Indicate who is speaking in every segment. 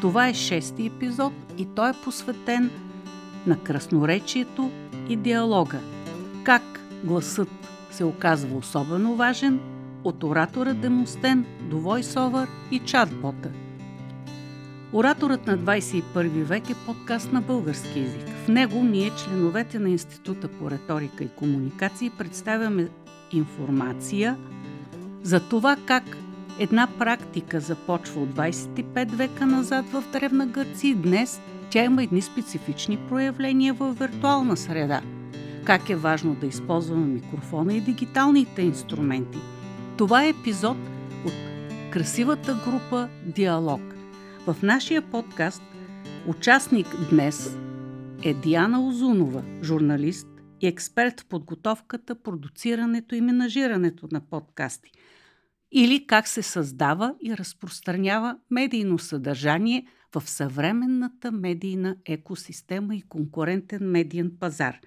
Speaker 1: Това е шести епизод и той е посветен на красноречието и диалога. Как гласът се оказва особено важен от оратора Демостен до войсовър и чатбота. Ораторът на 21 век е подкаст на български язик. В него ние, членовете на Института по риторика и комуникации, представяме информация за това как една практика започва от 25 века назад в Древна Гърция и днес тя има едни специфични проявления в виртуална среда. Как е важно да използваме микрофона и дигиталните инструменти. Това е епизод от красивата група Диалог. В нашия подкаст участник днес е Диана Озунова, журналист и експерт в подготовката, продуцирането и менажирането на подкасти – или как се създава и разпространява медийно съдържание в съвременната медийна екосистема и конкурентен медиен пазар.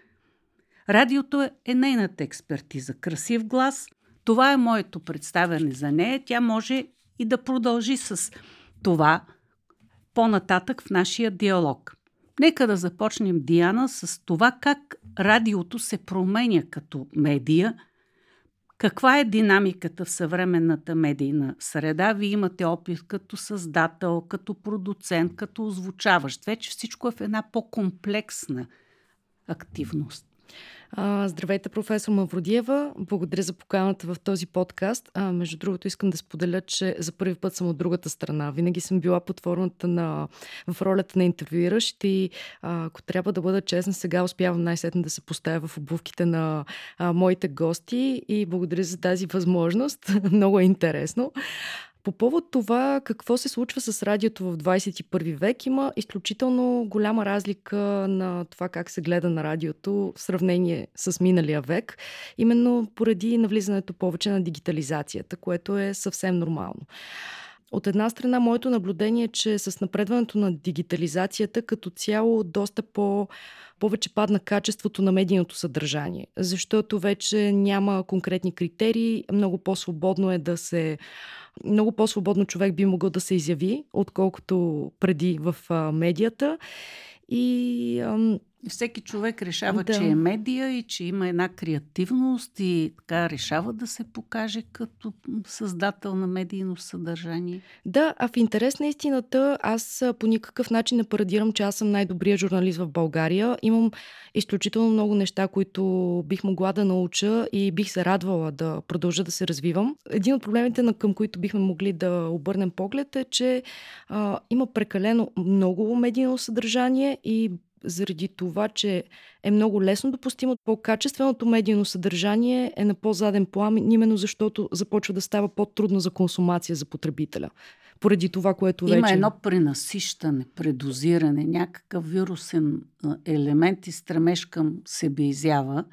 Speaker 1: Радиото е нейната експертиза. Красив глас. Това е моето представяне за нея. Тя може и да продължи с това по-нататък в нашия диалог. Нека да започнем, Диана, с това как радиото се променя като медия – каква е динамиката в съвременната медийна среда? Вие имате опит като създател, като продуцент, като озвучаващ. Вече всичко е в една по-комплексна активност.
Speaker 2: Здравейте, професор Мавродиева. Благодаря за поканата в този подкаст. А, между другото, искам да споделя, че за първи път съм от другата страна. Винаги съм била под формата на, в ролята на интервюиращ и а, ако трябва да бъда честна, сега успявам най-сетно да се поставя в обувките на а, моите гости и благодаря за тази възможност. Много е интересно. По повод това какво се случва с радиото в 21 век, има изключително голяма разлика на това как се гледа на радиото в сравнение с миналия век, именно поради навлизането повече на дигитализацията, което е съвсем нормално. От една страна, моето наблюдение е, че с напредването на дигитализацията като цяло доста по повече падна качеството на медийното съдържание, защото вече няма конкретни критерии, много по-свободно е да се много по-свободно човек би могъл да се изяви, отколкото преди в медията. И
Speaker 1: всеки човек решава, да. че е медия и че има една креативност и така решава да се покаже като създател на медийно съдържание.
Speaker 2: Да, а в интерес на истината аз по никакъв начин не парадирам, че аз съм най-добрият журналист в България. Имам изключително много неща, които бих могла да науча и бих се радвала да продължа да се развивам. Един от проблемите, към които бихме могли да обърнем поглед е, че а, има прекалено много медийно съдържание и заради това, че е много лесно допустимо. По-качественото медийно съдържание е на по-заден план, именно защото започва да става по-трудно за консумация за потребителя. Поради това, което
Speaker 1: вече... Има едно пренасищане, предозиране, някакъв вирусен елемент и стремеж към себеизява.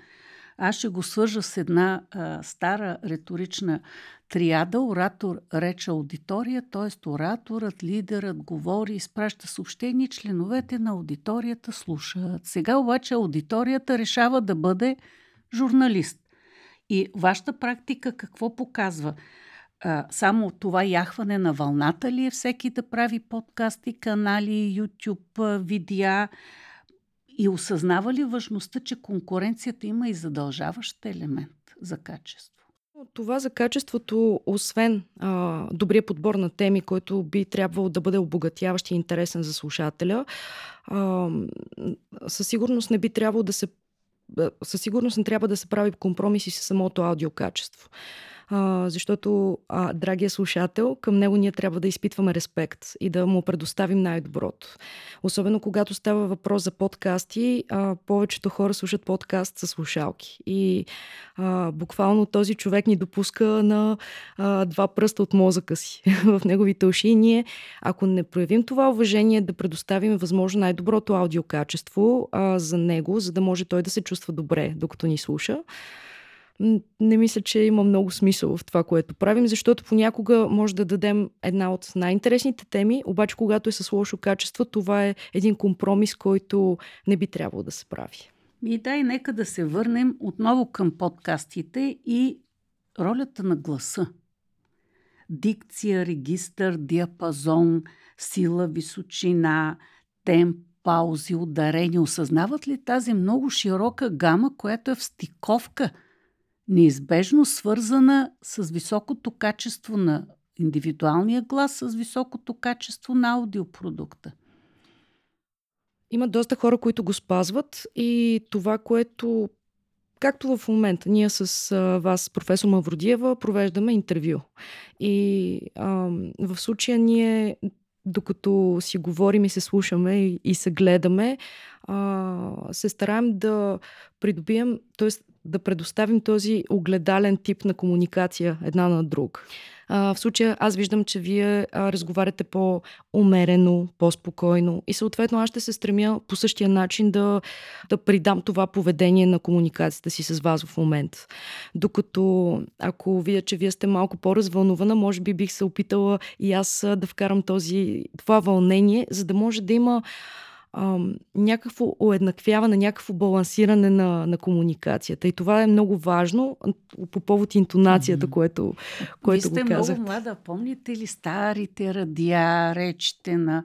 Speaker 1: Аз ще го свържа с една а, стара риторична триада оратор рече аудитория, т.е. ораторът, лидерът говори, изпраща съобщение, членовете на аудиторията слушат. Сега обаче аудиторията решава да бъде журналист. И вашата практика какво показва? А, само това яхване на вълната ли е всеки да прави подкасти, канали, YouTube, видеа? И осъзнава ли важността, че конкуренцията има и задължаващ елемент за качество?
Speaker 2: Това за качеството, освен а, добрия подбор на теми, който би трябвало да бъде обогатяващ и интересен за слушателя, а, със сигурност не би трябвало да се със сигурност не трябва да се прави компромиси с самото аудиокачество а, защото, а, драгия слушател, към него ние трябва да изпитваме респект и да му предоставим най-доброто. Особено когато става въпрос за подкасти, а, повечето хора слушат подкаст с слушалки. И а, буквално този човек ни допуска на а, два пръста от мозъка си в неговите уши. И ние, ако не проявим това уважение, да предоставим възможно най-доброто аудиокачество а, за него, за да може той да се чувства добре, докато ни слуша, не мисля, че има много смисъл в това, което правим, защото понякога може да дадем една от най-интересните теми, обаче когато е с лошо качество, това е един компромис, който не би трябвало да се прави.
Speaker 1: И дай, нека да се върнем отново към подкастите и ролята на гласа. дикция, регистър, диапазон, сила, височина, темп, паузи, ударения. Осъзнават ли тази много широка гама, която е в стиковка, неизбежно свързана с високото качество на индивидуалния глас, с високото качество на аудиопродукта?
Speaker 2: Има доста хора, които го спазват и това, което Както в момента, ние с вас, професор Мавродиева, провеждаме интервю. И а, в случая ние, докато си говорим и се слушаме и, и се гледаме, а, се стараем да придобием, т.е. да предоставим този огледален тип на комуникация една на друг. А, в случая аз виждам, че вие а, разговаряте по-умерено, по-спокойно и съответно аз ще се стремя по същия начин да, да придам това поведение на комуникацията си с вас в момент. Докато ако вие, че вие сте малко по-развълнувана, може би бих се опитала и аз да вкарам този, това вълнение, за да може да има някакво уеднаквяване, някакво балансиране на, на комуникацията. И това е много важно по повод интонацията, mm-hmm. което, което
Speaker 1: Вие
Speaker 2: сте го
Speaker 1: много млада. Помните ли старите радиа, речите на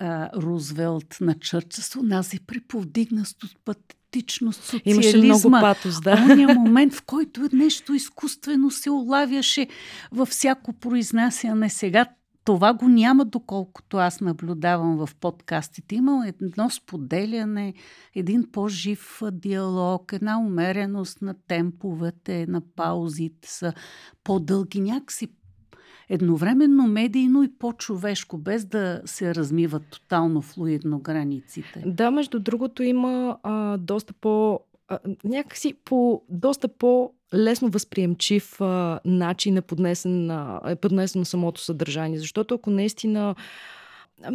Speaker 1: а, Рузвелт, на Чърчество? Нас е приповдигнаст от патетичност, социализма.
Speaker 2: Имаше много патос, да.
Speaker 1: Ония момент, в който нещо изкуствено се улавяше във всяко произнасяне. Сега това го няма, доколкото аз наблюдавам в подкастите. Има едно споделяне, един по-жив диалог, една умереност на темповете, на паузите са по-дълги, някакси едновременно медийно и по-човешко, без да се размиват тотално флуидно границите.
Speaker 2: Да, между другото има а, доста по... А, някакси по доста по лесно възприемчив а, начин е поднесен, а, е поднесено самото съдържание. Защото ако наистина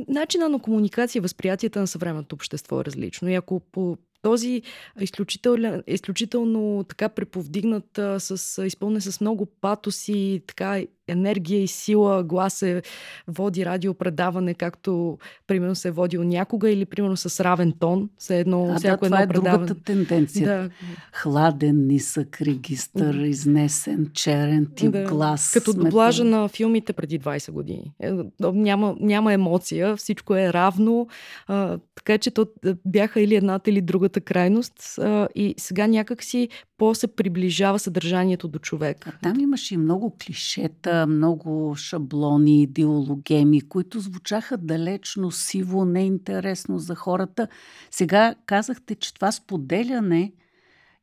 Speaker 2: начина на комуникация възприятията на съвременното общество е различно. И ако по този изключително, изключително така преповдигнат, с, изпълнен с много патос и така енергия и сила, глас е води радиопредаване, както примерно се е водил някога или примерно с равен тон, се едно,
Speaker 1: а,
Speaker 2: всяко
Speaker 1: да,
Speaker 2: едно
Speaker 1: това е
Speaker 2: предаване.
Speaker 1: другата тенденция. Да. Хладен, нисък регистър, изнесен, черен тип да. глас.
Speaker 2: Като доблажа на филмите преди 20 години. Е, няма, няма емоция, всичко е равно, а, така че то бяха или едната или другата крайност а, и сега някак си по-се приближава съдържанието до човек.
Speaker 1: А там имаше и много клишета, много шаблони, идеологеми, които звучаха далечно, сиво, неинтересно за хората. Сега казахте, че това споделяне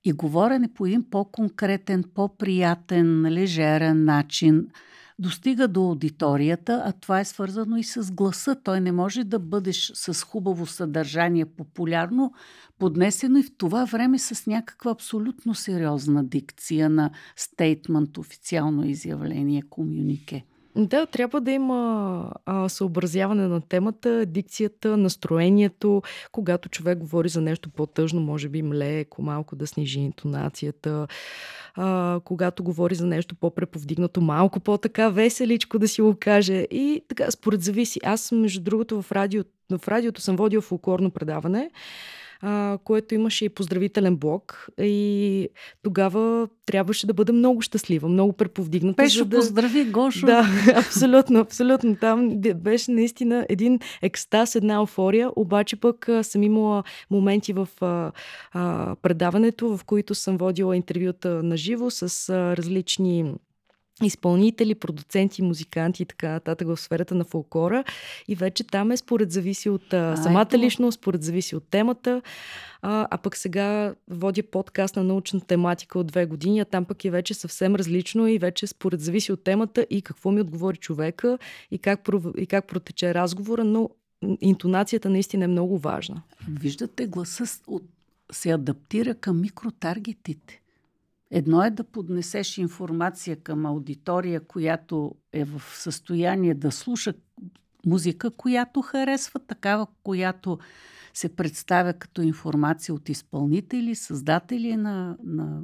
Speaker 1: и говорене по един по-конкретен, по-приятен, лежерен начин – достига до аудиторията, а това е свързано и с гласа. Той не може да бъдеш с хубаво съдържание, популярно, поднесено и в това време с някаква абсолютно сериозна дикция на стейтмент, официално изявление, комюнике.
Speaker 2: Да, трябва да има а, съобразяване на темата, дикцията, настроението. Когато човек говори за нещо по-тъжно, може би млеко, малко да снижи интонацията. А, когато говори за нещо по-преповдигнато, малко по-така веселичко да си го каже. И така, според зависи. Аз, между другото, в, радио, в радиото съм водил фолклорно предаване а, което имаше и поздравителен блок. И тогава трябваше да бъда много щастлива, много преповдигната.
Speaker 1: Беше
Speaker 2: да...
Speaker 1: поздрави, Гошо!
Speaker 2: Да, абсолютно, абсолютно. Там беше наистина един екстаз, една еуфория, обаче пък съм имала моменти в а, а, предаването, в които съм водила интервюта на живо с а, различни изпълнители, продуценти, музиканти и така нататък в сферата на фолклора. И вече там е според зависи от а, самата ето. личност, според зависи от темата. А, а пък сега водя подкаст на научна тематика от две години, а там пък е вече съвсем различно и вече според зависи от темата и какво ми отговори човека и как, и как протече разговора, но интонацията наистина е много важна.
Speaker 1: Виждате, гласа се адаптира към микротаргетите. Едно е да поднесеш информация към аудитория, която е в състояние да слуша музика, която харесва, такава, която се представя като информация от изпълнители, създатели на, на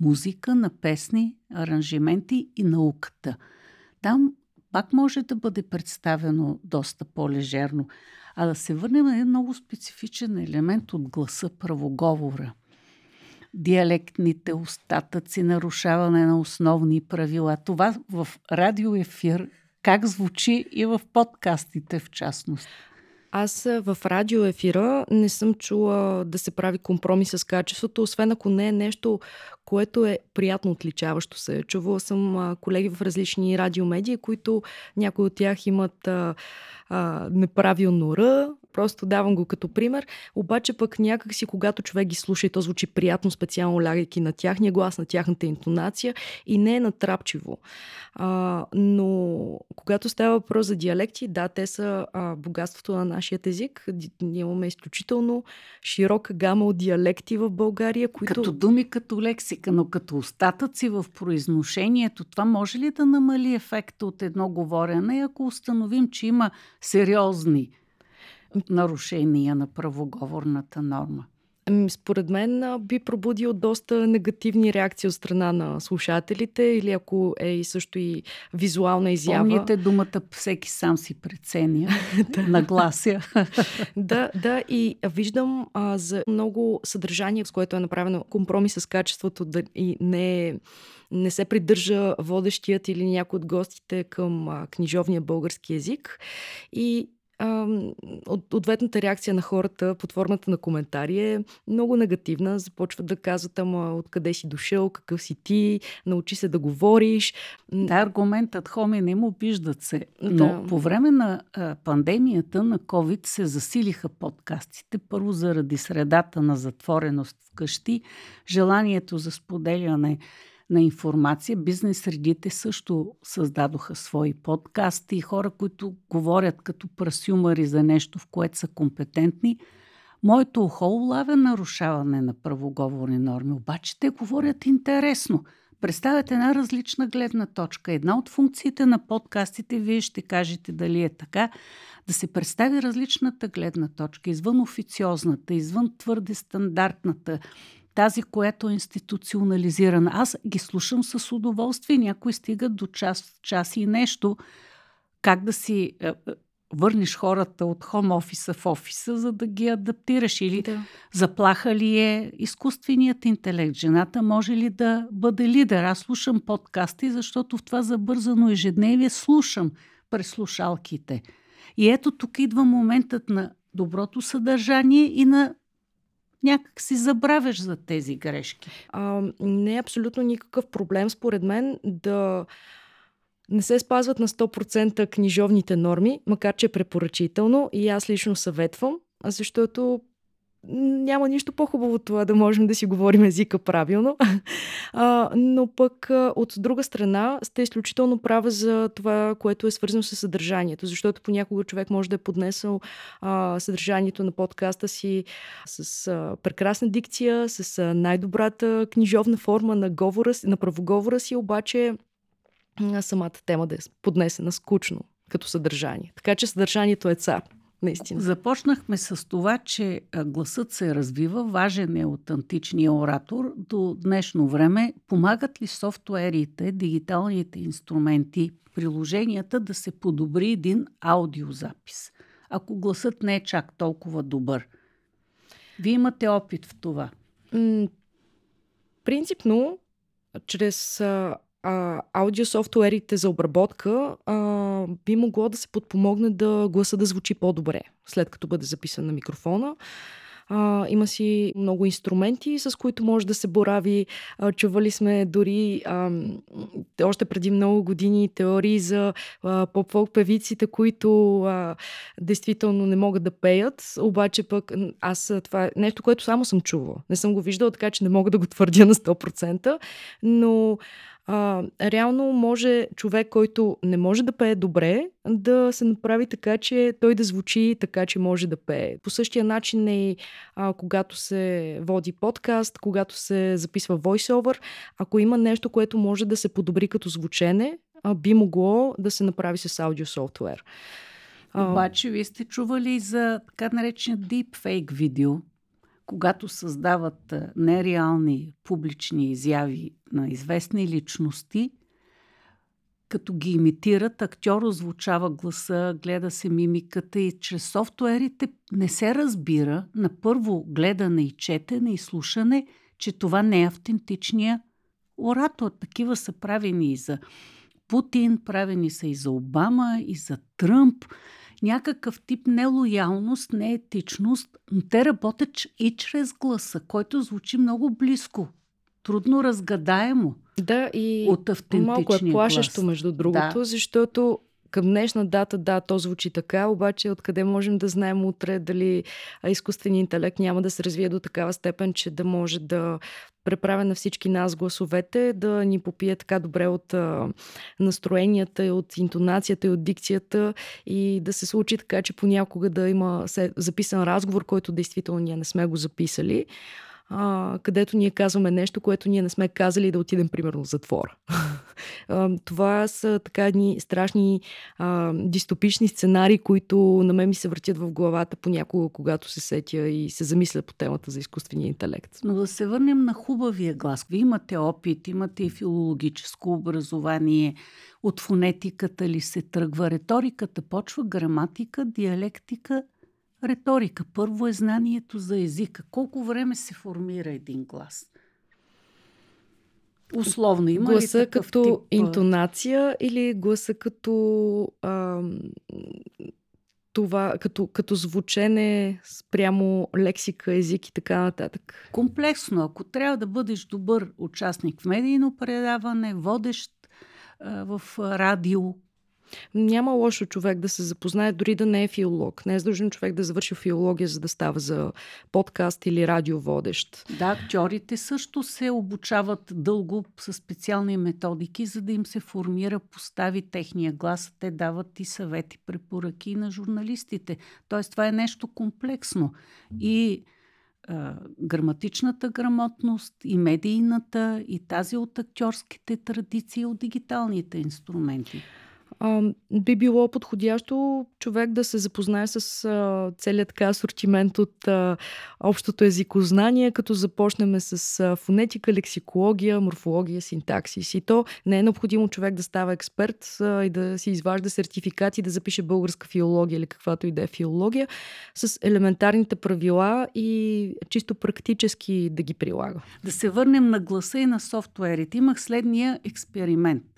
Speaker 1: музика, на песни, аранжименти и науката. Там пак може да бъде представено доста по-лежерно. А да се върнем на един много специфичен елемент от гласа правоговора – диалектните остатъци, нарушаване на основни правила. Това в радиоефир как звучи и в подкастите в частност.
Speaker 2: Аз в радиоефира не съм чула да се прави компромис с качеството, освен ако не е нещо, което е приятно отличаващо се. Чувала съм колеги в различни радиомедии, които някои от тях имат а, а, неправилно Р, Просто давам го като пример. Обаче пък някакси, когато човек ги слуша и то звучи приятно, специално лягайки на тяхния глас, на тяхната интонация и не е натрапчиво. А, но когато става въпрос за диалекти, да, те са а, богатството на нашия език. Ние имаме изключително широка гама от диалекти в България, които...
Speaker 1: Като думи, като лексика, но като остатъци в произношението, това може ли да намали ефекта от едно говорене, ако установим, че има сериозни нарушения на правоговорната норма?
Speaker 2: Ами, според мен би пробудил доста негативни реакции от страна на слушателите или ако е и също и визуална изява.
Speaker 1: Помните думата всеки сам си преценя, наглася.
Speaker 2: да, да, и виждам а, за много съдържание, с което е направено компромис с качеството да, и не е не се придържа водещият или някой от гостите към а, книжовния български язик. И от, ответната реакция на хората под формата на коментари е много негативна. Започват да казват, ама откъде си дошъл, какъв си ти, научи се да говориш.
Speaker 1: Да, аргументът хоми не му виждат се. Но да. по време на а, пандемията на COVID се засилиха подкастите. Първо заради средата на затвореност вкъщи, желанието за споделяне на информация. Бизнес средите също създадоха свои подкасти и хора, които говорят като прасюмари за нещо, в което са компетентни. Моето ухо улавя нарушаване на правоговорни норми, обаче те говорят интересно. Представят една различна гледна точка. Една от функциите на подкастите, вие ще кажете дали е така, да се представи различната гледна точка, извън официозната, извън твърде стандартната, тази, която е институционализирана. Аз ги слушам с удоволствие. Някои стигат до час, час и нещо. Как да си е, е, върнеш хората от хом офиса в офиса, за да ги адаптираш. Или да. заплаха ли е изкуственият интелект? Жената може ли да бъде лидер? Аз слушам подкасти, защото в това забързано ежедневие слушам през слушалките. И ето тук идва моментът на доброто съдържание и на някак си забравяш за тези грешки.
Speaker 2: А, не е абсолютно никакъв проблем, според мен, да не се спазват на 100% книжовните норми, макар че е препоръчително и аз лично съветвам, защото няма нищо по-хубаво това да можем да си говорим езика правилно. А, но пък от друга страна сте изключително права за това, което е свързано с съдържанието, защото понякога човек може да е поднесъл а, съдържанието на подкаста си с а, прекрасна дикция, с а, най-добрата книжовна форма на, говора, на правоговора си, обаче самата тема да е поднесена скучно като съдържание. Така че съдържанието е цар. Наистина.
Speaker 1: Започнахме с това, че гласът се развива, важен е от античния оратор. До днешно време помагат ли софтуерите, дигиталните инструменти, приложенията да се подобри един аудиозапис, ако гласът не е чак толкова добър? Вие имате опит в това.
Speaker 2: принципно, чрез а, аудиософтуерите за обработка а, би могло да се подпомогне да гласа да звучи по-добре, след като бъде записан на микрофона. А, има си много инструменти, с които може да се борави. А, чували сме дори а, още преди много години теории за поп-фолк певиците, които а, действително не могат да пеят. Обаче пък аз това е нещо, което само съм чувала. Не съм го виждала, така че не мога да го твърдя на 100%. Но а, реално може човек, който не може да пее добре, да се направи така, че той да звучи така, че може да пее. По същия начин е и а, когато се води подкаст, когато се записва voiceover, ако има нещо, което може да се подобри като звучене, а, би могло да се направи с аудио софтуер.
Speaker 1: Обаче, вие сте чували за така наречен deepfake видео, когато създават нереални публични изяви на известни личности, като ги имитират, актьор озвучава гласа, гледа се мимиката и чрез софтуерите не се разбира на първо гледане и четене и слушане, че това не е автентичния оратор. Такива са правени и за Путин, правени са и за Обама, и за Тръмп. Някакъв тип нелоялност, неетичност, но те работят и чрез гласа, който звучи много близко, трудно разгадаемо.
Speaker 2: Да, и
Speaker 1: от
Speaker 2: малко е плашещо,
Speaker 1: глас.
Speaker 2: между другото, да. защото към днешна дата, да, то звучи така, обаче откъде можем да знаем утре дали изкуственият интелект няма да се развие до такава степен, че да може да преправя на всички нас гласовете, да ни попие така добре от а, настроенията, от интонацията и от дикцията и да се случи така, че понякога да има записан разговор, който действително ние не сме го записали а, където ние казваме нещо, което ние не сме казали да отидем примерно в затвора. Това са така едни страшни а, дистопични сценарии, които на мен ми се въртят в главата понякога, когато се сетя и се замисля по темата за изкуствения интелект.
Speaker 1: Но да се върнем на хубавия глас. Вие имате опит, имате и филологическо образование. От фонетиката ли се тръгва? Риториката почва, граматика, диалектика – риторика. Първо е знанието за езика. Колко време се формира един глас? Условно има
Speaker 2: гласа
Speaker 1: ли
Speaker 2: като
Speaker 1: тип?
Speaker 2: интонация или гласа като а, това, като, като звучене спрямо лексика, език и така нататък?
Speaker 1: Комплексно. Ако трябва да бъдеш добър участник в медийно предаване, водещ а, в радио,
Speaker 2: няма лошо човек да се запознае, дори да не е филолог. Не е задължен човек да завърши филология, за да става за подкаст или радиоводещ.
Speaker 1: Да, актьорите също се обучават дълго с специални методики, за да им се формира, постави техния глас. Те дават и съвети, препоръки на журналистите. Тоест, това е нещо комплексно. И граматичната грамотност, и медийната, и тази от актьорските традиции, от дигиталните инструменти
Speaker 2: би било подходящо човек да се запознае с а, целият така асортимент от а, общото езикознание, като започнем с а, фонетика, лексикология, морфология, синтаксис. И то не е необходимо човек да става експерт а, и да си изважда сертификати, да запише българска филология или каквато и да е филология, с елементарните правила и чисто практически да ги прилага.
Speaker 1: Да се върнем на гласа и на софтуерите. Имах следния експеримент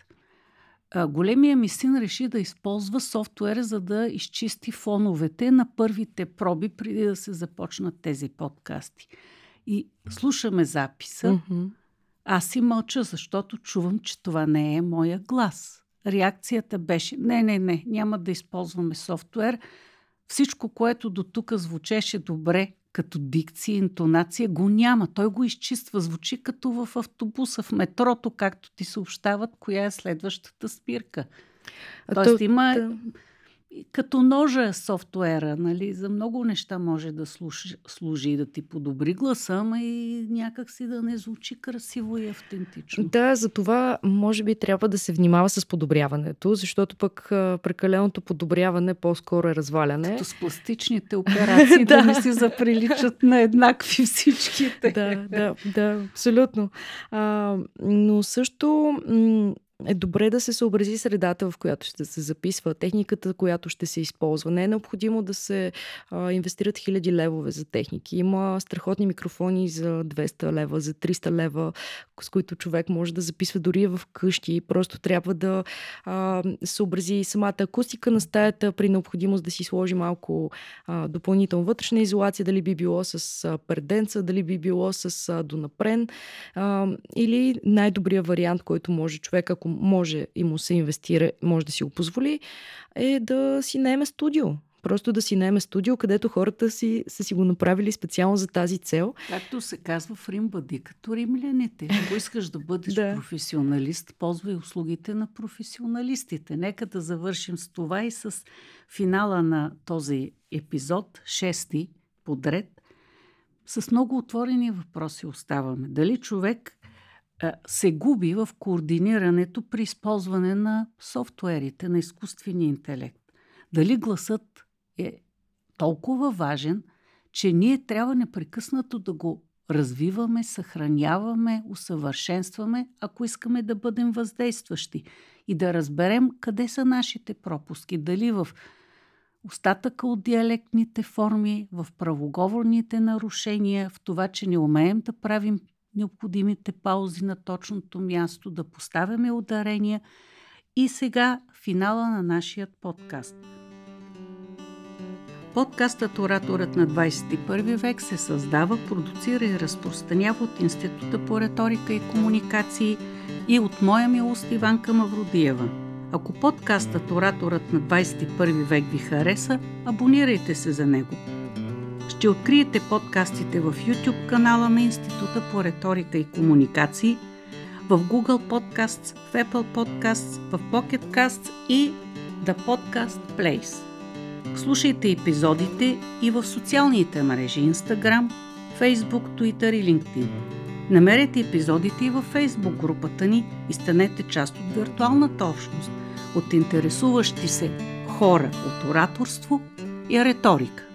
Speaker 1: а, големия ми син реши да използва софтуера, за да изчисти фоновете на първите проби, преди да се започнат тези подкасти. И слушаме записа. Mm-hmm. Аз си мълча, защото чувам, че това не е моя глас. Реакцията беше, не, не, не, няма да използваме софтуер. Всичко, което до тук звучеше добре, като дикция, интонация, го няма. Той го изчиства. Звучи като в автобуса, в метрото, както ти съобщават, коя е следващата спирка. Тоест то, има... Да като ножа софтуера, нали, за много неща може да служи, служи да ти подобри гласа, ама и някак си да не звучи красиво и автентично.
Speaker 2: Да, за това може би трябва да се внимава с подобряването, защото пък прекаленото подобряване по-скоро е разваляне.
Speaker 1: Като с пластичните операции да. да не си заприличат на еднакви всичките.
Speaker 2: Да, да, да, абсолютно. А, но също е добре да се съобрази средата, в която ще се записва, техниката, която ще се използва. Не е необходимо да се а, инвестират хиляди левове за техники. Има страхотни микрофони за 200 лева, за 300 лева, с които човек може да записва дори в къщи. Просто трябва да а, съобрази самата акустика на стаята, при необходимост да си сложи малко а, допълнителна вътрешна изолация, дали би било с а, перденца, дали би било с а, донапрен а, или най-добрият вариант, който може човек, ако може и му се инвестира, може да си го позволи, е да си наеме студио. Просто да си наеме студио, където хората си, са си го направили специално за тази цел.
Speaker 1: Както се казва в Рим, бъди като римляните. Ако искаш да бъдеш да. професионалист, ползвай услугите на професионалистите. Нека да завършим с това и с финала на този епизод, шести подред. С много отворени въпроси оставаме. Дали човек се губи в координирането при използване на софтуерите, на изкуствения интелект. Дали гласът е толкова важен, че ние трябва непрекъснато да го развиваме, съхраняваме, усъвършенстваме, ако искаме да бъдем въздействащи и да разберем къде са нашите пропуски. Дали в остатъка от диалектните форми, в правоговорните нарушения, в това, че не умеем да правим необходимите паузи на точното място, да поставяме ударения и сега финала на нашия подкаст. Подкастът Ораторът на 21 век се създава, продуцира и разпространява от Института по риторика и комуникации и от моя милост Иванка Мавродиева. Ако подкастът Ораторът на 21 век ви хареса, абонирайте се за него – ще откриете подкастите в YouTube канала на Института по риторика и комуникации, в Google Podcasts, в Apple Podcasts, в Pocket Casts и The Podcast Place. Слушайте епизодите и в социалните мрежи Instagram, Facebook, Twitter и LinkedIn. Намерете епизодите и във Facebook групата ни и станете част от виртуалната общност от интересуващи се хора от ораторство и риторика.